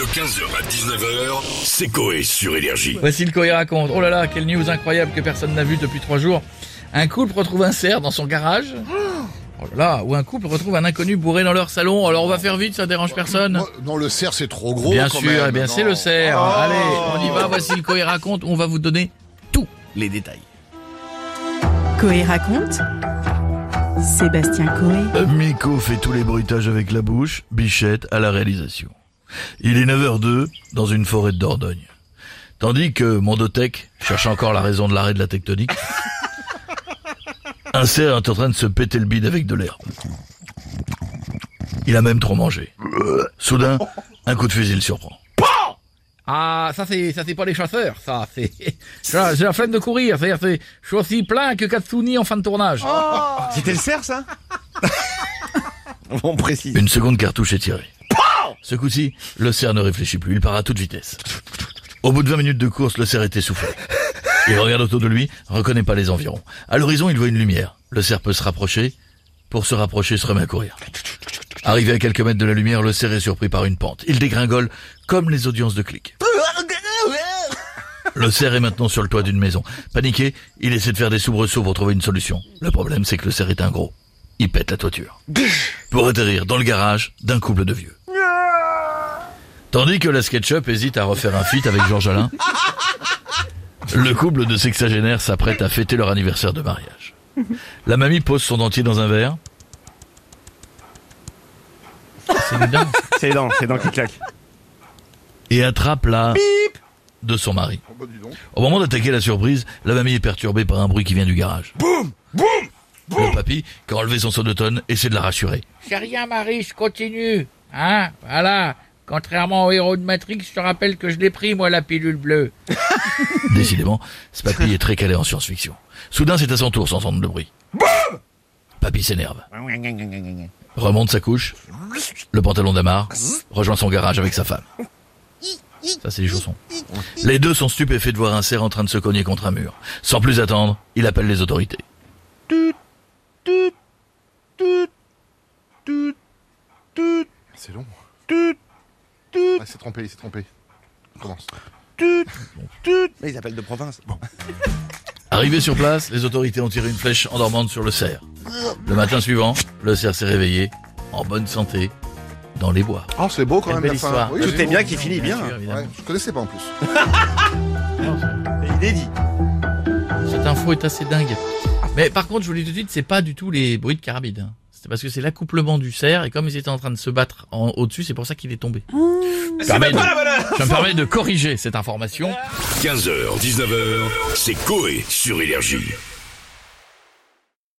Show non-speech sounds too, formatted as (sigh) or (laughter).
De 15h à 19h, c'est Coé sur Énergie. Voici le Coé raconte. Oh là là, quelle news incroyable que personne n'a vue depuis trois jours. Un couple retrouve un cerf dans son garage. Oh là là, ou un couple retrouve un inconnu bourré dans leur salon. Alors on va faire vite, ça dérange personne. Non, le cerf, c'est trop gros. Bien quand sûr, même. eh bien c'est le cerf. Oh. Allez, on y va, voici le Coé raconte. On va vous donner tous les détails. Coé raconte. Sébastien Coé. Miko fait tous les bruitages avec la bouche, Bichette à la réalisation. Il est 9h02 dans une forêt de Dordogne. Tandis que Mondotech cherche encore la raison de l'arrêt de la tectonique. Un cerf est en train de se péter le bide avec de l'air. Il a même trop mangé. Soudain, un coup de fusil le surprend. Ah, ça c'est ça c'est pas les chasseurs, ça c'est j'ai la- flemme de courir, c'est-à-dire c'est je suis aussi plein que Katsuni en fin de tournage. C'était le cerf, ça? (laughs) On précise. Une seconde cartouche est tirée. Ce coup-ci, le cerf ne réfléchit plus, il part à toute vitesse. Au bout de 20 minutes de course, le cerf est essoufflé. Il regarde autour de lui, reconnaît pas les environs. À l'horizon, il voit une lumière. Le cerf peut se rapprocher. Pour se rapprocher, se remet à courir. Arrivé à quelques mètres de la lumière, le cerf est surpris par une pente. Il dégringole comme les audiences de clics. Le cerf est maintenant sur le toit d'une maison. Paniqué, il essaie de faire des soubresauts pour trouver une solution. Le problème, c'est que le cerf est un gros. Il pète la toiture. Pour atterrir dans le garage d'un couple de vieux. Tandis que la SketchUp hésite à refaire un feat avec Georges Alain, le couple de sexagénaires s'apprête à fêter leur anniversaire de mariage. La mamie pose son dentier dans un verre C'est une dingue. C'est les dents, c'est les dents qui claquent. et attrape la de son mari. Oh, bah, dis donc. Au moment d'attaquer la surprise, la mamie est perturbée par un bruit qui vient du garage. Boum Boum Le papy, qui a enlevé son sonotone, essaie de la rassurer. C'est rien Marie, je continue. Hein Voilà. Contrairement au héros de Matrix, je te rappelle que je l'ai pris moi la pilule bleue. (laughs) Décidément, ce papy est très calé en science-fiction. Soudain, c'est à son tour sans entendre de bruit. Papy s'énerve. Remonte sa couche, le pantalon d'Amar, rejoint son garage avec sa femme. Ça, c'est les chaussons. Les deux sont stupéfaits de voir un cerf en train de se cogner contre un mur. Sans plus attendre, il appelle les autorités. C'est long. Ah, c'est trompé, il s'est trompé. On commence. Mais ils appellent de province. (laughs) Arrivés sur place, les autorités ont tiré une flèche endormante sur le cerf. Le matin suivant, le cerf s'est réveillé, en bonne santé, dans les bois. Oh, c'est beau quand Quelle même belle la fin. histoire. Oui, Tout est bien qui finit bien. sûr, évidemment. Ouais, je connaissais pas en plus. (laughs) Il est dit. Cette info est assez dingue. Mais par contre, je vous le dis tout de suite, c'est pas du tout les bruits de carabine. C'est parce que c'est l'accouplement du cerf et comme ils étaient en train de se battre en- au-dessus, c'est pour ça qu'il est tombé. Je de- je me permets de corriger cette information. 15h, 19h, c'est Coé sur Énergie.